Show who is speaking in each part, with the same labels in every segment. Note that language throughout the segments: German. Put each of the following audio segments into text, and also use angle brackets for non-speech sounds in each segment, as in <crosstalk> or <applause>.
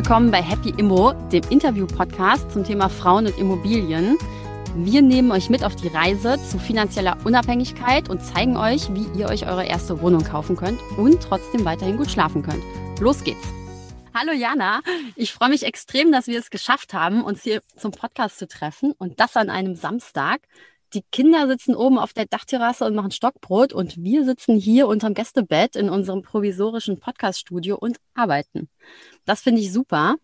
Speaker 1: willkommen bei Happy Immo, dem Interview-Podcast zum Thema Frauen und Immobilien. Wir nehmen euch mit auf die Reise zu finanzieller Unabhängigkeit und zeigen euch, wie ihr euch eure erste Wohnung kaufen könnt und trotzdem weiterhin gut schlafen könnt. Los geht's! Hallo Jana, ich freue mich extrem, dass wir es geschafft haben, uns hier zum Podcast zu treffen und das an einem Samstag. Die Kinder sitzen oben auf der Dachterrasse und machen Stockbrot und wir sitzen hier unterm Gästebett in unserem provisorischen Podcaststudio und arbeiten. Das finde ich super.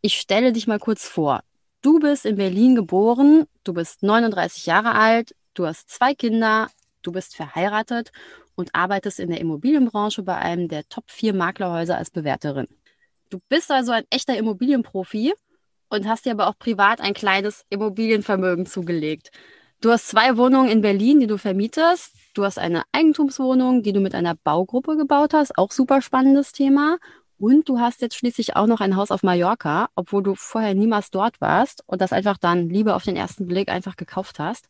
Speaker 1: Ich stelle dich mal kurz vor. Du bist in Berlin geboren, du bist 39 Jahre alt, du hast zwei Kinder, du bist verheiratet und arbeitest in der Immobilienbranche bei einem der Top 4 Maklerhäuser als Bewerterin. Du bist also ein echter Immobilienprofi und hast dir aber auch privat ein kleines Immobilienvermögen zugelegt. Du hast zwei Wohnungen in Berlin, die du vermietest. Du hast eine Eigentumswohnung, die du mit einer Baugruppe gebaut hast. Auch super spannendes Thema. Und du hast jetzt schließlich auch noch ein Haus auf Mallorca, obwohl du vorher niemals dort warst und das einfach dann lieber auf den ersten Blick einfach gekauft hast.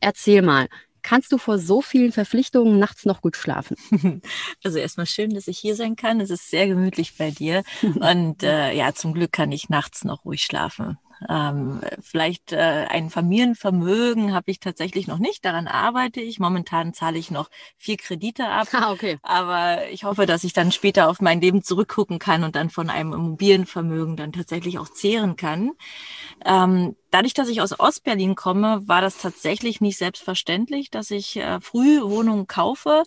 Speaker 1: Erzähl mal, Kannst du vor so vielen Verpflichtungen nachts noch gut schlafen? <laughs>
Speaker 2: Also erstmal schön, dass ich hier sein kann. Es ist sehr gemütlich bei dir. <laughs> Und äh, ja, zum Glück kann ich nachts noch ruhig schlafen. Ähm, vielleicht äh, ein Familienvermögen habe ich tatsächlich noch nicht. Daran arbeite ich. Momentan zahle ich noch vier Kredite ab.
Speaker 1: Ah, okay.
Speaker 2: Aber ich hoffe, dass ich dann später auf mein Leben zurückgucken kann und dann von einem Immobilienvermögen dann tatsächlich auch zehren kann. Ähm, dadurch, dass ich aus Ostberlin komme, war das tatsächlich nicht selbstverständlich, dass ich äh, früh Wohnungen kaufe.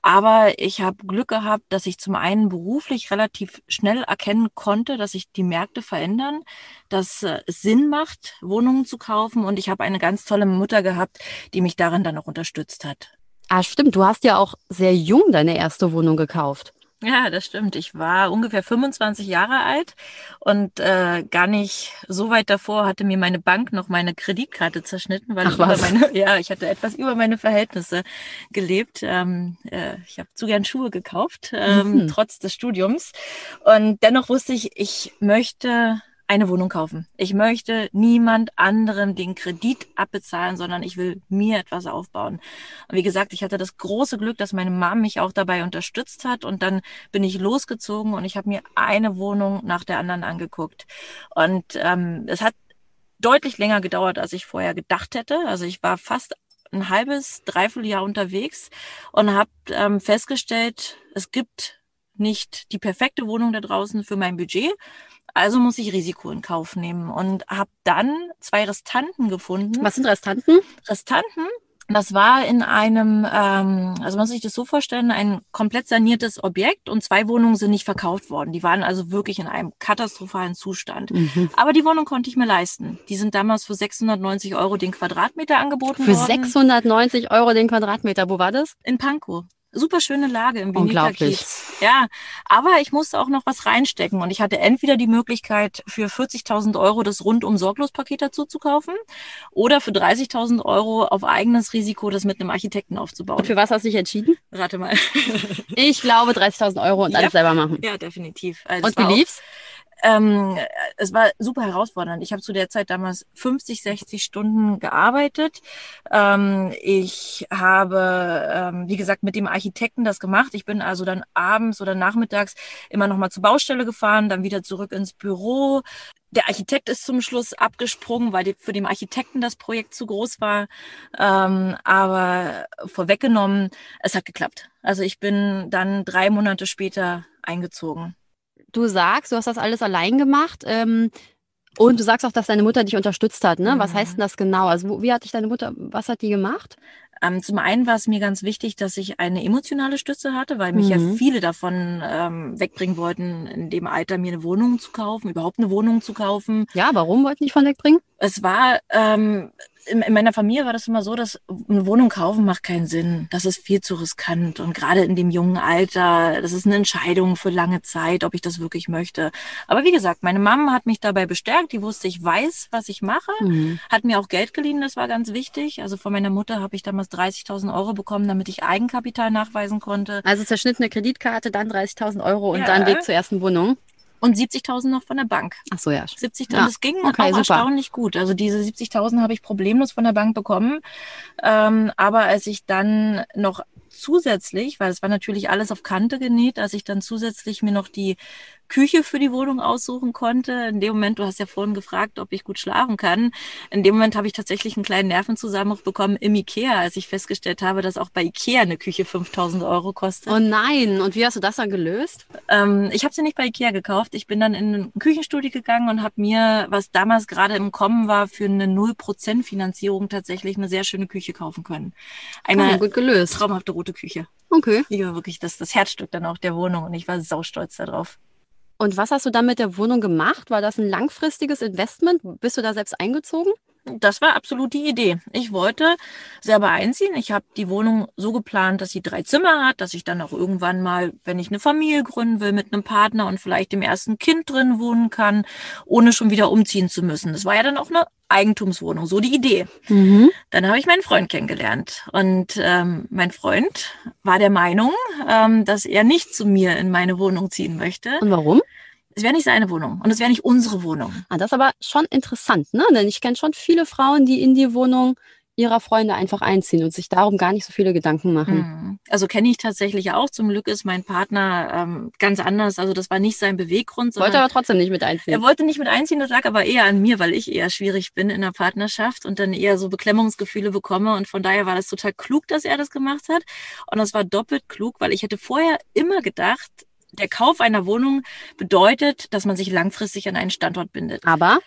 Speaker 2: Aber ich habe Glück gehabt, dass ich zum einen beruflich relativ schnell erkennen konnte, dass sich die Märkte verändern, dass äh, es Sinn macht, Wohnungen zu kaufen. Und ich habe eine ganz tolle Mutter gehabt, die mich darin dann auch unterstützt hat.
Speaker 1: Ah, stimmt. Du hast ja auch sehr jung deine erste Wohnung gekauft.
Speaker 2: Ja, das stimmt. Ich war ungefähr 25 Jahre alt und äh, gar nicht so weit davor hatte mir meine Bank noch meine Kreditkarte zerschnitten, weil
Speaker 1: Ach,
Speaker 2: ich
Speaker 1: was?
Speaker 2: über meine, ja, ich hatte etwas über meine Verhältnisse gelebt. Ähm, äh, ich habe zu gern Schuhe gekauft, ähm,
Speaker 1: Mhm.
Speaker 2: trotz des Studiums. Und dennoch wusste ich, ich möchte eine Wohnung kaufen. Ich möchte niemand anderem den Kredit abbezahlen, sondern ich will mir etwas aufbauen. Und wie gesagt, ich hatte das große Glück, dass meine Mom mich auch dabei unterstützt hat und dann bin ich losgezogen und ich habe mir eine Wohnung nach der anderen angeguckt. Und ähm, es hat deutlich länger gedauert, als ich vorher gedacht hätte. Also ich war fast ein halbes, dreiviertel Jahr unterwegs und habe ähm, festgestellt, es gibt nicht die perfekte Wohnung da draußen für mein Budget. Also muss ich Risiko in Kauf nehmen und habe dann zwei Restanten gefunden.
Speaker 1: Was sind Restanten?
Speaker 2: Restanten. Das war in einem, ähm, also man muss sich das so vorstellen, ein komplett saniertes Objekt und zwei Wohnungen sind nicht verkauft worden. Die waren also wirklich in einem katastrophalen Zustand.
Speaker 1: Mhm.
Speaker 2: Aber die Wohnung konnte ich mir leisten. Die sind damals für 690 Euro den Quadratmeter angeboten
Speaker 1: Für
Speaker 2: worden.
Speaker 1: 690 Euro den Quadratmeter. Wo war das?
Speaker 2: In Pankow. Super schöne Lage im
Speaker 1: Unglaublich.
Speaker 2: Veneter-Kiez. Ja, aber ich musste auch noch was reinstecken und ich hatte entweder die Möglichkeit, für 40.000 Euro das rundum sorglos Paket dazu zu kaufen oder für 30.000 Euro auf eigenes Risiko das mit einem Architekten aufzubauen.
Speaker 1: Und für was hast du dich entschieden?
Speaker 2: Rate mal.
Speaker 1: Ich glaube 30.000 Euro und
Speaker 2: Ja.
Speaker 1: alles selber machen.
Speaker 2: ja, definitiv. Also
Speaker 1: Und wie
Speaker 2: auch-
Speaker 1: lief's?
Speaker 2: Ähm, es war super herausfordernd. Ich habe zu der Zeit damals 50, 60 Stunden gearbeitet. Ähm, ich habe, ähm, wie gesagt, mit dem Architekten das gemacht. Ich bin also dann abends oder nachmittags immer noch mal zur Baustelle gefahren, dann wieder zurück ins Büro. Der Architekt ist zum Schluss abgesprungen, weil für den Architekten das Projekt zu groß war. Ähm, aber vorweggenommen, es hat geklappt. Also ich bin dann drei Monate später eingezogen.
Speaker 1: Du sagst, du hast das alles allein gemacht. Ähm, und du sagst auch, dass deine Mutter dich unterstützt hat. Ne? Was
Speaker 2: Mhm.
Speaker 1: heißt denn das genau? Also wo, wie hat dich deine Mutter, was hat die gemacht?
Speaker 2: Ähm, zum einen war es mir ganz wichtig, dass ich eine emotionale Stütze hatte, weil mich ja
Speaker 1: Mhm.
Speaker 2: viele davon ähm, wegbringen wollten, in dem Alter mir eine Wohnung zu kaufen, überhaupt eine Wohnung zu kaufen.
Speaker 1: Ja, warum wollten die von wegbringen?
Speaker 2: Es war, ähm, in, in meiner Familie war das immer so, dass eine Wohnung kaufen macht keinen Sinn. Das ist viel zu riskant. Und gerade in dem jungen Alter, das ist eine Entscheidung für lange Zeit, ob ich das wirklich möchte. Aber wie gesagt, meine Mama hat mich dabei bestärkt. Die wusste, ich weiß, was ich mache.
Speaker 1: Mhm.
Speaker 2: Hat mir auch Geld geliehen, das war ganz wichtig. Also von meiner Mutter habe ich damals 30.000 Euro bekommen, damit ich Eigenkapital nachweisen konnte.
Speaker 1: Also zerschnittene Kreditkarte, dann 30.000 Euro und
Speaker 2: Ja.
Speaker 1: dann Weg zur ersten Wohnung.
Speaker 2: Und 70.000 noch von der Bank.
Speaker 1: Ach so, ja.
Speaker 2: 70.000,
Speaker 1: Ja,
Speaker 2: das ging
Speaker 1: okay,
Speaker 2: auch
Speaker 1: super.
Speaker 2: erstaunlich gut. Also diese 70.000 habe ich problemlos von der Bank bekommen. Ähm, aber als ich dann noch zusätzlich, weil es war natürlich alles auf Kante genäht, als ich dann zusätzlich mir noch die Küche für die Wohnung aussuchen konnte. In dem Moment, du hast ja vorhin gefragt, ob ich gut schlafen kann. In dem Moment habe ich tatsächlich einen kleinen Nervenzusammenbruch bekommen im Ikea, als ich festgestellt habe, dass auch bei Ikea eine Küche 5000 Euro kostet.
Speaker 1: Oh nein, und wie hast du das dann gelöst?
Speaker 2: Ähm, ich habe sie nicht bei Ikea gekauft. Ich bin dann in eine Küchenstudie gegangen und habe mir, was damals gerade im Kommen war, für eine 0% Finanzierung tatsächlich eine sehr schöne Küche kaufen können. Eine
Speaker 1: oh, gut gelöst.
Speaker 2: traumhafte rote Küche.
Speaker 1: Okay.
Speaker 2: Die war wirklich das, das Herzstück dann auch der Wohnung und ich war saustolz darauf.
Speaker 1: Und was hast du dann mit der Wohnung gemacht? War das ein langfristiges Investment? Bist du da selbst eingezogen?
Speaker 2: Das war absolut die Idee. Ich wollte selber einziehen. Ich habe die Wohnung so geplant, dass sie drei Zimmer hat, dass ich dann auch irgendwann mal, wenn ich eine Familie gründen will, mit einem Partner und vielleicht dem ersten Kind drin wohnen kann, ohne schon wieder umziehen zu müssen. Das war ja dann auch eine Eigentumswohnung, so die Idee. Mhm. Dann habe ich meinen Freund kennengelernt und ähm, mein Freund war der Meinung, ähm, dass er nicht zu mir in meine Wohnung ziehen möchte.
Speaker 1: Und warum?
Speaker 2: Es wäre nicht seine Wohnung und es wäre nicht unsere Wohnung.
Speaker 1: Ah, das ist aber schon interessant, ne? Denn ich kenne schon viele Frauen, die in die Wohnung ihrer Freunde einfach einziehen und sich darum gar nicht so viele Gedanken machen. Hm.
Speaker 2: Also kenne ich tatsächlich auch. Zum Glück ist mein Partner ähm, ganz anders. Also das war nicht sein Beweggrund.
Speaker 1: Wollte aber trotzdem nicht mit einziehen.
Speaker 2: Er wollte nicht mit einziehen, das lag aber eher an mir, weil ich eher schwierig bin in der Partnerschaft und dann eher so Beklemmungsgefühle bekomme. Und von daher war das total klug, dass er das gemacht hat. Und das war doppelt klug, weil ich hätte vorher immer gedacht, der Kauf einer Wohnung bedeutet, dass man sich langfristig an einen Standort bindet.
Speaker 1: Aber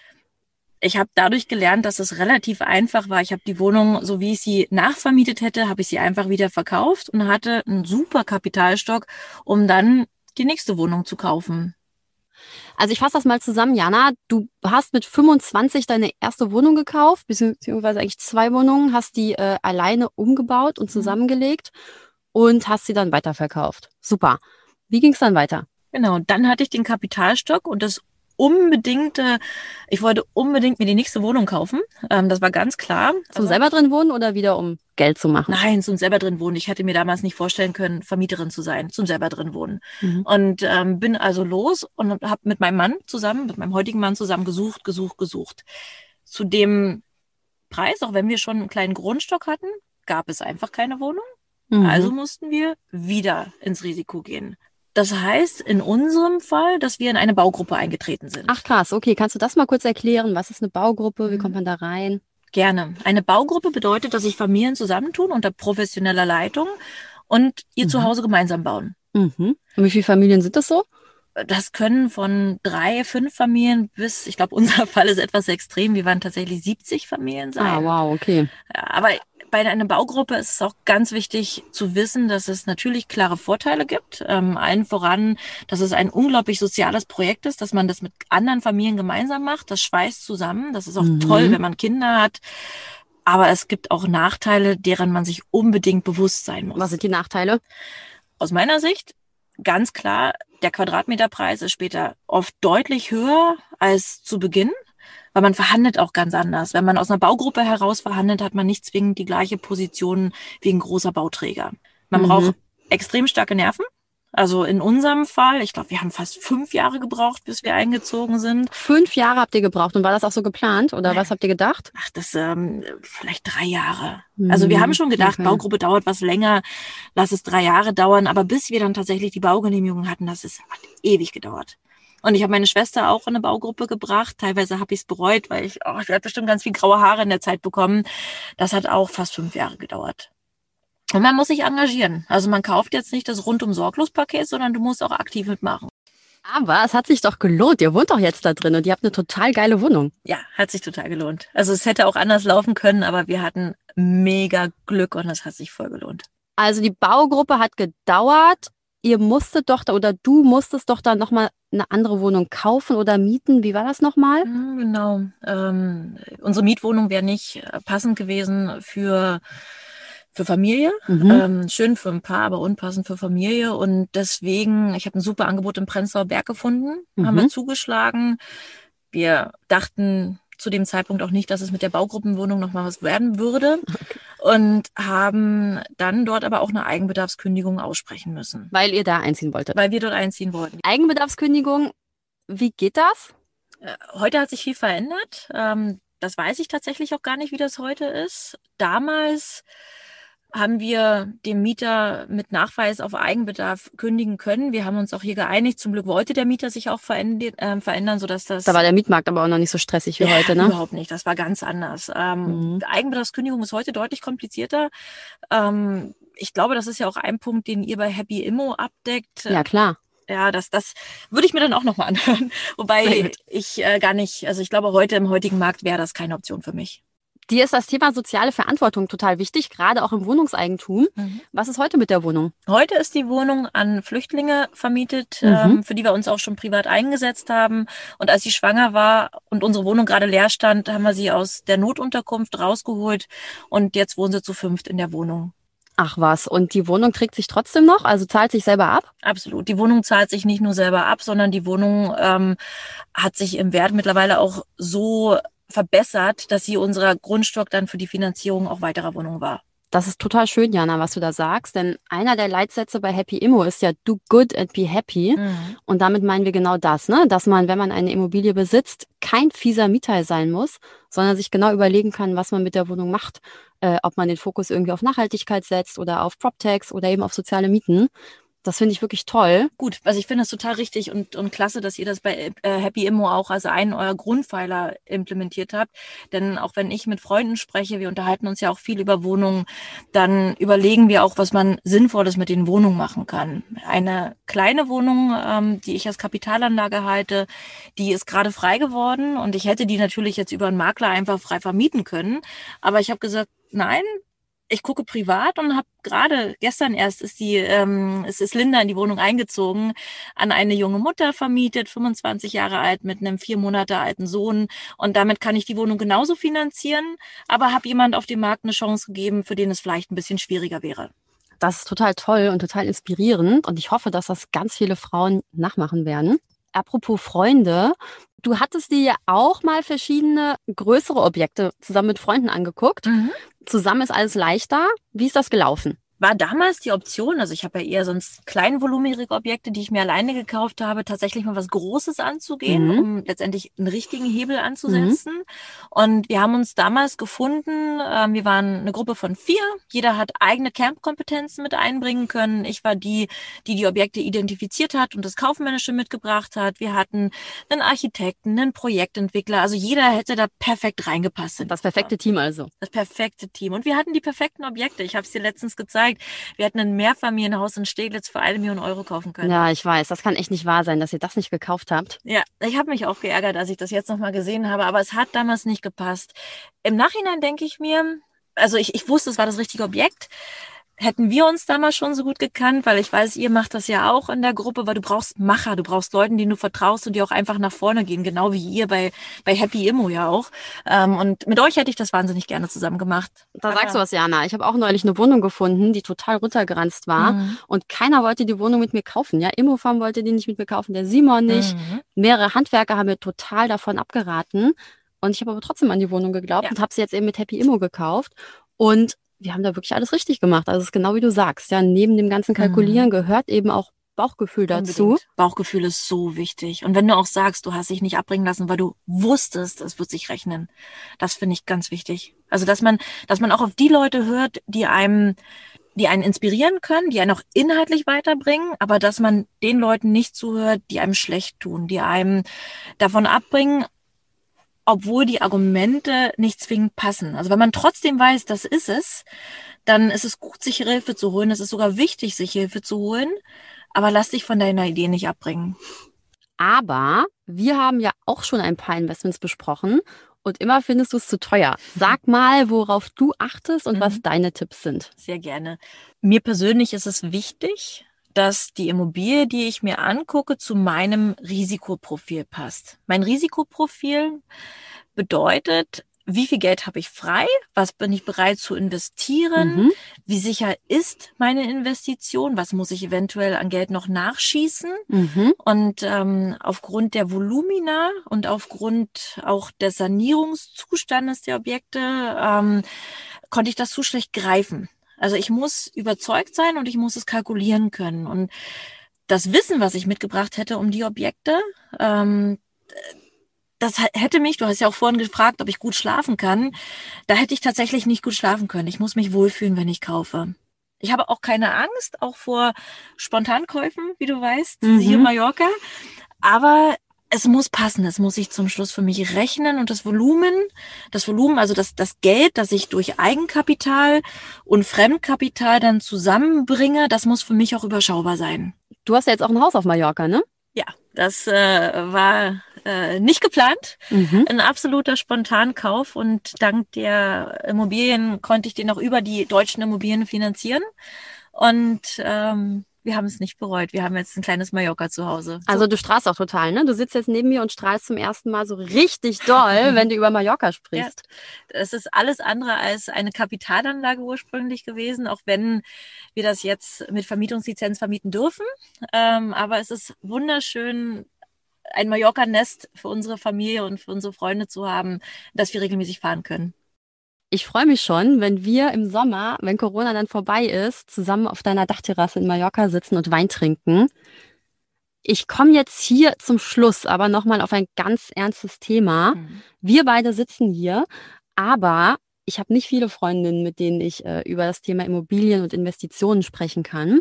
Speaker 2: ich habe dadurch gelernt, dass es relativ einfach war. Ich habe die Wohnung, so wie ich sie nachvermietet hätte, habe ich sie einfach wieder verkauft und hatte einen super Kapitalstock, um dann die nächste Wohnung zu kaufen.
Speaker 1: Also ich fasse das mal zusammen, Jana. Du hast mit 25 deine erste Wohnung gekauft, beziehungsweise eigentlich zwei Wohnungen, hast die äh, alleine umgebaut und mhm. zusammengelegt und hast sie dann weiterverkauft. Super. Wie ging es dann weiter?
Speaker 2: Genau, dann hatte ich den Kapitalstock und das unbedingte, ich wollte unbedingt mir die nächste Wohnung kaufen. Ähm, das war ganz klar.
Speaker 1: Zum also, selber drin wohnen oder wieder um Geld zu machen?
Speaker 2: Nein, zum selber drin wohnen. Ich hätte mir damals nicht vorstellen können, Vermieterin zu sein, zum selber drin wohnen. Mhm. Und ähm, bin also los und habe mit meinem Mann zusammen, mit meinem heutigen Mann zusammen gesucht, gesucht, gesucht. Zu dem Preis, auch wenn wir schon einen kleinen Grundstock hatten, gab es einfach keine Wohnung. Mhm. Also mussten wir wieder ins Risiko gehen. Das heißt in unserem Fall, dass wir in eine Baugruppe eingetreten sind.
Speaker 1: Ach krass, okay. Kannst du das mal kurz erklären? Was ist eine Baugruppe? Wie kommt man da rein?
Speaker 2: Gerne. Eine Baugruppe bedeutet, dass sich Familien zusammentun unter professioneller Leitung und ihr mhm. Zuhause gemeinsam bauen.
Speaker 1: Mhm. Und wie viele Familien sind das so?
Speaker 2: Das können von drei, fünf Familien bis, ich glaube, <laughs> unser Fall ist etwas extrem. Wir waren tatsächlich 70 Familien sein.
Speaker 1: Ah, wow, okay.
Speaker 2: Aber bei einer Baugruppe ist es auch ganz wichtig zu wissen, dass es natürlich klare Vorteile gibt. Ähm, allen voran, dass es ein unglaublich soziales Projekt ist, dass man das mit anderen Familien gemeinsam macht. Das schweißt zusammen. Das ist auch mhm. toll, wenn man Kinder hat. Aber es gibt auch Nachteile, deren man sich unbedingt bewusst sein muss.
Speaker 1: Was sind die Nachteile?
Speaker 2: Aus meiner Sicht ganz klar, der Quadratmeterpreis ist später oft deutlich höher als zu Beginn weil man verhandelt auch ganz anders. Wenn man aus einer Baugruppe heraus verhandelt, hat man nicht zwingend die gleiche Position wie ein großer Bauträger. Man mhm. braucht extrem starke Nerven. Also in unserem Fall, ich glaube, wir haben fast fünf Jahre gebraucht, bis wir eingezogen sind.
Speaker 1: Fünf Jahre habt ihr gebraucht und war das auch so geplant oder was habt ihr gedacht?
Speaker 2: Ach, das ähm, vielleicht drei Jahre. Mhm. Also wir haben schon gedacht, okay. Baugruppe dauert was länger, lass es drei Jahre dauern, aber bis wir dann tatsächlich die Baugenehmigung hatten, das ist hat ewig gedauert. Und ich habe meine Schwester auch in eine Baugruppe gebracht. Teilweise habe ich es bereut, weil ich, oh, ich werde bestimmt ganz viel graue Haare in der Zeit bekommen. Das hat auch fast fünf Jahre gedauert. Und man muss sich engagieren. Also man kauft jetzt nicht das rundum sorglos Paket, sondern du musst auch aktiv mitmachen.
Speaker 1: Aber es hat sich doch gelohnt. Ihr wohnt doch jetzt da drin und ihr habt eine total geile Wohnung.
Speaker 2: Ja, hat sich total gelohnt. Also es hätte auch anders laufen können, aber wir hatten mega Glück und es hat sich voll gelohnt.
Speaker 1: Also die Baugruppe hat gedauert ihr musstet doch oder du musstest doch dann nochmal eine andere Wohnung kaufen oder mieten. Wie war das nochmal?
Speaker 2: Genau. Ähm, unsere Mietwohnung wäre nicht äh, passend gewesen für für Familie. Mhm. Ähm, schön für ein Paar, aber unpassend für Familie. Und deswegen, ich habe ein super Angebot im Prenzlauer Berg gefunden, mhm. haben wir zugeschlagen. Wir dachten, zu dem Zeitpunkt auch nicht, dass es mit der Baugruppenwohnung noch mal was werden würde okay. Und haben dann dort aber auch eine Eigenbedarfskündigung aussprechen müssen.
Speaker 1: Weil ihr da einziehen wolltet?
Speaker 2: Weil wir dort einziehen wollten.
Speaker 1: Eigenbedarfskündigung, wie geht das?
Speaker 2: Äh, heute hat sich viel verändert. Ähm, das weiß ich tatsächlich auch gar nicht, wie das heute ist. Damals haben wir dem Mieter mit Nachweis auf Eigenbedarf kündigen können. Wir haben uns auch hier geeinigt. Zum Glück wollte der Mieter sich auch verändern, äh, verändern sodass das.
Speaker 1: Da war der Mietmarkt aber auch noch nicht so stressig wie ja, heute, ne?
Speaker 2: Überhaupt nicht. Das war ganz anders. Ähm, mhm. Eigenbedarfskündigung ist heute deutlich komplizierter. Ähm, ich glaube, das ist ja auch ein Punkt, den ihr bei Happy Immo abdeckt.
Speaker 1: Ja, klar.
Speaker 2: Ja, das, das würde ich mir dann auch nochmal anhören. <laughs> Wobei ich äh, gar nicht, also ich glaube, heute im heutigen Markt wäre das keine Option für mich.
Speaker 1: Dir ist das Thema soziale Verantwortung total wichtig, gerade auch im Wohnungseigentum. Mhm. Was ist heute mit der Wohnung?
Speaker 2: Heute ist die Wohnung an Flüchtlinge vermietet, mhm. ähm, für die wir uns auch schon privat eingesetzt haben. Und als sie schwanger war und unsere Wohnung gerade leer stand, haben wir sie aus der Notunterkunft rausgeholt und jetzt wohnen sie zu fünft in der Wohnung.
Speaker 1: Ach was, und die Wohnung trägt sich trotzdem noch, also zahlt sich selber ab?
Speaker 2: Absolut. Die Wohnung zahlt sich nicht nur selber ab, sondern die Wohnung ähm, hat sich im Wert mittlerweile auch so verbessert, dass sie unser Grundstock dann für die Finanzierung auch weiterer Wohnungen war.
Speaker 1: Das ist total schön, Jana, was du da sagst, denn einer der Leitsätze bei Happy Immo ist ja do good and be happy. Mhm. Und damit meinen wir genau das, ne? dass man, wenn man eine Immobilie besitzt, kein fieser Mieter sein muss, sondern sich genau überlegen kann, was man mit der Wohnung macht, äh, ob man den Fokus irgendwie auf Nachhaltigkeit setzt oder auf PropTax oder eben auf soziale Mieten. Das finde ich wirklich toll.
Speaker 2: Gut, also ich finde es total richtig und, und klasse, dass ihr das bei äh, Happy Immo auch als einen eurer Grundpfeiler implementiert habt. Denn auch wenn ich mit Freunden spreche, wir unterhalten uns ja auch viel über Wohnungen, dann überlegen wir auch, was man Sinnvolles mit den Wohnungen machen kann. Eine kleine Wohnung, ähm, die ich als Kapitalanlage halte, die ist gerade frei geworden und ich hätte die natürlich jetzt über einen Makler einfach frei vermieten können. Aber ich habe gesagt, nein, ich gucke privat und habe gerade gestern erst ist die, ähm, es ist Linda in die Wohnung eingezogen, an eine junge Mutter vermietet, 25 Jahre alt mit einem vier Monate alten Sohn und damit kann ich die Wohnung genauso finanzieren, aber habe jemand auf dem Markt eine Chance gegeben, für den es vielleicht ein bisschen schwieriger wäre.
Speaker 1: Das ist total toll und total inspirierend und ich hoffe, dass das ganz viele Frauen nachmachen werden. Apropos Freunde, du hattest dir ja auch mal verschiedene größere Objekte zusammen mit Freunden angeguckt. Mhm. Zusammen ist alles leichter. Wie ist das gelaufen?
Speaker 2: War damals die Option, also ich habe ja eher sonst kleinvolumirige Objekte, die ich mir alleine gekauft habe, tatsächlich mal was Großes anzugehen, mhm. um letztendlich einen richtigen Hebel anzusetzen. Mhm. Und wir haben uns damals gefunden, äh, wir waren eine Gruppe von vier, jeder hat eigene Camp-Kompetenzen mit einbringen können. Ich war die, die die Objekte identifiziert hat und das Kaufmännische mitgebracht hat. Wir hatten einen Architekten, einen Projektentwickler, also jeder hätte da perfekt reingepasst.
Speaker 1: Das perfekte Team also.
Speaker 2: Das perfekte Team. Und wir hatten die perfekten Objekte. Ich habe es dir letztens gezeigt gezeigt. Wir hätten ein Mehrfamilienhaus in Steglitz für eine Million Euro kaufen können.
Speaker 1: Ja, ich weiß. Das kann echt nicht wahr sein, dass ihr das nicht gekauft habt.
Speaker 2: Ja, ich habe mich auch geärgert, als ich das jetzt nochmal gesehen habe, aber es hat damals nicht gepasst. Im Nachhinein denke ich mir, also ich, ich wusste, es war das richtige Objekt hätten wir uns damals schon so gut gekannt, weil ich weiß, ihr macht das ja auch in der Gruppe, weil du brauchst Macher, du brauchst Leuten, denen du vertraust und die auch einfach nach vorne gehen, genau wie ihr bei, bei Happy Immo ja auch. Ähm, und mit euch hätte ich das wahnsinnig gerne zusammen gemacht.
Speaker 1: Da Aber sagst du was, Jana. Ich habe auch neulich eine Wohnung gefunden, die total runtergeranzt war mhm. und keiner wollte die Wohnung mit mir kaufen. Ja, Immofarm wollte die nicht mit mir kaufen, der Simon nicht. Mhm. Mehrere Handwerker haben mir total davon abgeraten. Und ich habe aber trotzdem an die Wohnung geglaubt ja. und habe sie jetzt eben mit Happy Immo gekauft. Und wir haben da wirklich alles richtig gemacht. Also es ist genau wie du sagst. Ja, neben dem ganzen Kalkulieren mhm. gehört eben auch Bauchgefühl dazu. Unbedingt.
Speaker 2: Bauchgefühl ist so wichtig. Und wenn du auch sagst, du hast dich nicht abbringen lassen, weil du wusstest, es wird sich rechnen, das finde ich ganz wichtig. Also dass man, dass man auch auf die Leute hört, die einem, die einen inspirieren können, die einen auch inhaltlich weiterbringen, aber dass man den Leuten nicht zuhört, die einem schlecht tun, die einem davon abbringen, obwohl die Argumente nicht zwingend passen. Also wenn man trotzdem weiß, das ist es, dann ist es gut, sich Hilfe zu holen. Es ist sogar wichtig, sich Hilfe zu holen. Aber lass dich von deiner Idee nicht abbringen.
Speaker 1: Aber wir haben ja auch schon ein paar Investments besprochen und immer findest du es zu teuer. Sag mal, worauf du achtest und mhm. was deine Tipps sind.
Speaker 2: Sehr gerne. Mir persönlich ist es wichtig, dass die Immobilie, die ich mir angucke, zu meinem Risikoprofil passt. Mein Risikoprofil bedeutet, wie viel Geld habe ich frei? Was bin ich bereit zu investieren? Mhm. Wie sicher ist meine Investition? Was muss ich eventuell an Geld noch nachschießen? Mhm. Und ähm, aufgrund der Volumina und aufgrund auch des Sanierungszustandes der Objekte ähm, konnte ich das zu schlecht greifen. Also ich muss überzeugt sein und ich muss es kalkulieren können. Und das Wissen, was ich mitgebracht hätte um die Objekte, ähm, das hätte mich, du hast ja auch vorhin gefragt, ob ich gut schlafen kann. Da hätte ich tatsächlich nicht gut schlafen können. Ich muss mich wohlfühlen, wenn ich kaufe. Ich habe auch keine Angst, auch vor Spontankäufen, wie du weißt, mhm. hier in Mallorca. Aber es muss passen, es muss sich zum Schluss für mich rechnen und das Volumen, das Volumen, also das, das Geld, das ich durch Eigenkapital und Fremdkapital dann zusammenbringe, das muss für mich auch überschaubar sein.
Speaker 1: Du hast ja jetzt auch ein Haus auf Mallorca, ne?
Speaker 2: Ja, das äh, war äh, nicht geplant. Mhm. Ein absoluter Spontankauf und dank der Immobilien konnte ich den auch über die deutschen Immobilien finanzieren. Und ähm, wir haben es nicht bereut. Wir haben jetzt ein kleines Mallorca zu Hause.
Speaker 1: Also du strahlst auch total, ne? Du sitzt jetzt neben mir und strahlst zum ersten Mal so richtig doll, <laughs> wenn du über Mallorca sprichst.
Speaker 2: Ja, es ist alles andere als eine Kapitalanlage ursprünglich gewesen, auch wenn wir das jetzt mit Vermietungslizenz vermieten dürfen. Ähm, aber es ist wunderschön, ein Mallorca-Nest für unsere Familie und für unsere Freunde zu haben, dass wir regelmäßig fahren können.
Speaker 1: Ich freue mich schon, wenn wir im Sommer, wenn Corona dann vorbei ist, zusammen auf deiner Dachterrasse in Mallorca sitzen und Wein trinken. Ich komme jetzt hier zum Schluss aber nochmal auf ein ganz ernstes Thema. Mhm. Wir beide sitzen hier, aber ich habe nicht viele Freundinnen, mit denen ich äh, über das Thema Immobilien und Investitionen sprechen kann.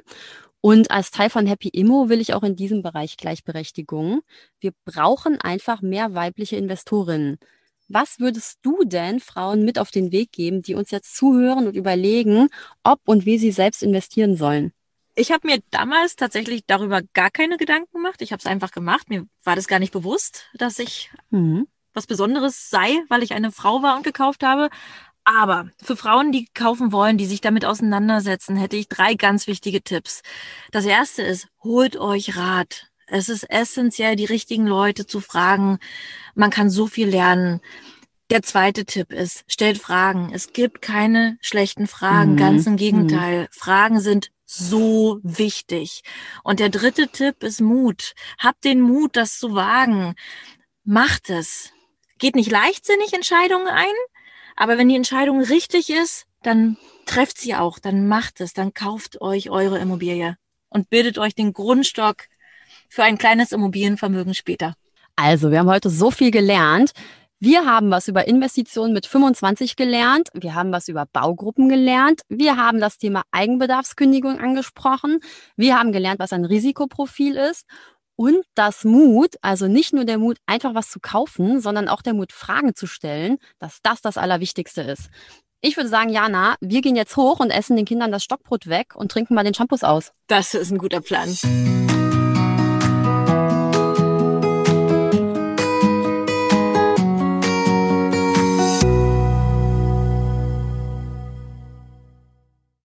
Speaker 1: Und als Teil von Happy Immo will ich auch in diesem Bereich Gleichberechtigung. Wir brauchen einfach mehr weibliche Investorinnen. Was würdest du denn Frauen mit auf den Weg geben, die uns jetzt zuhören und überlegen, ob und wie sie selbst investieren sollen?
Speaker 2: Ich habe mir damals tatsächlich darüber gar keine Gedanken gemacht. Ich habe es einfach gemacht. Mir war das gar nicht bewusst, dass ich mhm. was Besonderes sei, weil ich eine Frau war und gekauft habe. Aber für Frauen, die kaufen wollen, die sich damit auseinandersetzen, hätte ich drei ganz wichtige Tipps. Das erste ist, holt euch Rat. Es ist essentiell, die richtigen Leute zu fragen. Man kann so viel lernen. Der zweite Tipp ist, stellt Fragen. Es gibt keine schlechten Fragen, mhm. ganz im Gegenteil. Mhm. Fragen sind so wichtig. Und der dritte Tipp ist Mut. Habt den Mut, das zu wagen. Macht es. Geht nicht leichtsinnig Entscheidungen ein, aber wenn die Entscheidung richtig ist, dann trefft sie auch, dann macht es, dann kauft euch eure Immobilie und bildet euch den Grundstock für ein kleines Immobilienvermögen später.
Speaker 1: Also, wir haben heute so viel gelernt. Wir haben was über Investitionen mit 25 gelernt. Wir haben was über Baugruppen gelernt. Wir haben das Thema Eigenbedarfskündigung angesprochen. Wir haben gelernt, was ein Risikoprofil ist. Und das Mut, also nicht nur der Mut, einfach was zu kaufen, sondern auch der Mut, Fragen zu stellen, dass das das Allerwichtigste ist. Ich würde sagen, Jana, wir gehen jetzt hoch und essen den Kindern das Stockbrot weg und trinken mal den Shampoos aus.
Speaker 2: Das ist ein guter Plan.